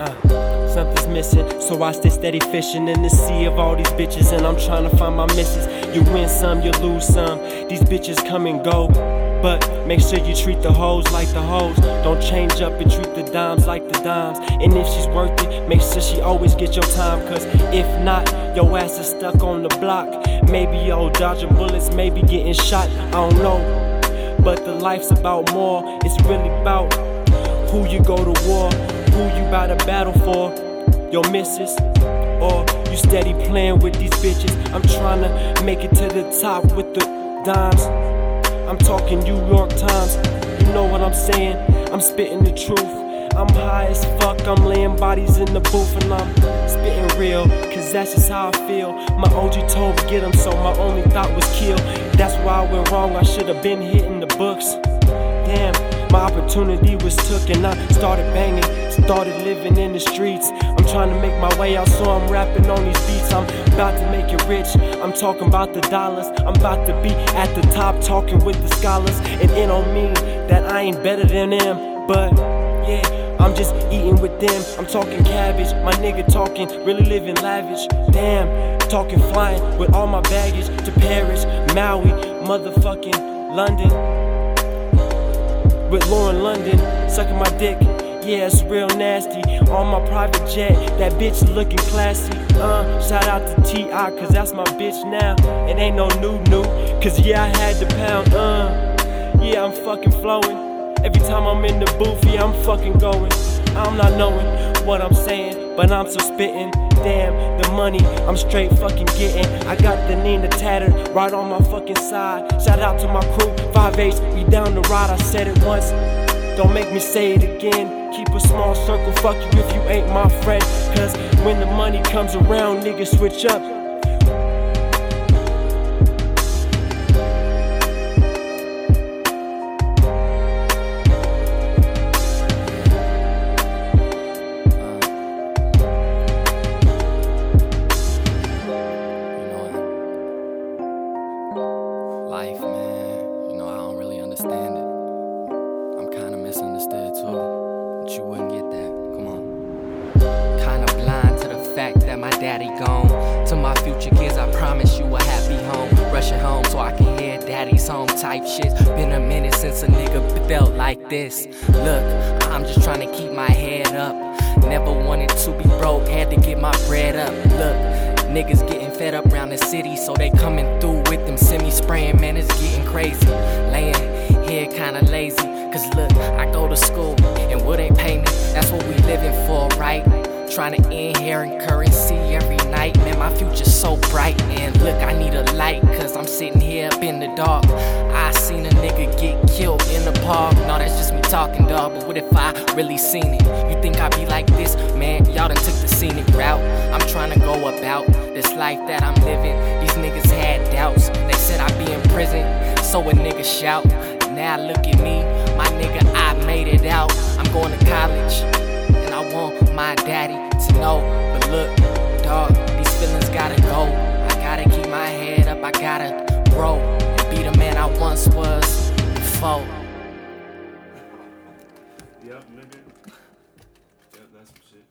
Uh, missing. So I stay steady fishing in the sea of all these bitches, and I'm trying to find my misses. You win some, you lose some. These bitches come and go. But make sure you treat the hoes like the hoes. Don't change up and treat the dimes like the dimes. And if she's worth it, make sure she always get your time. Cause if not, your ass is stuck on the block. Maybe you're dodging bullets, maybe getting shot. I don't know. But the life's about more. It's really about who you go to war, who you about to battle for. Your missus, or you steady playing with these bitches. I'm trying to make it to the top with the dimes. I'm talking New York Times. You know what I'm saying? I'm spitting the truth. I'm high as fuck, I'm laying bodies in the booth and I'm spitting real, cause that's just how I feel. My OG told me get him, so my only thought was kill. That's why I went wrong, I should have been hitting the books. Damn, my opportunity was took and I started banging, started living in the streets. I'm trying to make my way out, so I'm rapping on these beats. I'm about to make it rich. I'm talking about the dollars. I'm about to be at the top, talking with the scholars. And it don't mean that I ain't better than them, but yeah. I'm just eating with them. I'm talking cabbage, my nigga talking, really living lavish. Damn, talking flying with all my baggage to Paris, Maui, motherfucking London with Lauren London sucking my dick. Yeah, it's real nasty. On my private jet, that bitch looking classy. Uh, shout out to T.I., cause that's my bitch now. It ain't no new new, cause yeah, I had the pound. Uh, yeah, I'm fucking flowing. Every time I'm in the booth, yeah, I'm fucking going. I'm not knowing what I'm saying, but I'm still spitting. Damn, the money I'm straight fucking getting. I got the Nina tattered right on my fucking side. Shout out to my crew, 5 8 we down the ride. I said it once, don't make me say it again. Keep a small circle, fuck you if you ain't my friend. Cause when the money comes around, niggas switch up. Daddy gone. To my future kids, I promise you a happy home. Rushing home so I can hear daddy's home type shit. Been a minute since a nigga felt like this. Look, I'm just trying to keep my head up. Never wanted to be broke, had to get my bread up. Look, niggas getting fed up around the city, so they coming through with them semi spraying, man, it's getting crazy. Laying here kinda lazy, cause look, I go to school and what they pay me, that's what we living for, right? Trying to inherit currency every night, man, my future's so bright. And look, I need a light, cause I'm sitting here up in the dark. I seen a nigga get killed in the park. No, that's just me talking, dog, but what if I really seen it? You think I'd be like this? Man, y'all done took the scenic route. I'm trying to go about this life that I'm living. These niggas had doubts. They said I'd be in prison, so a nigga shout. Now look at me, my nigga, I made it gotta grow and be the man I once was before. Yep, nigga. Yep, that's some shit.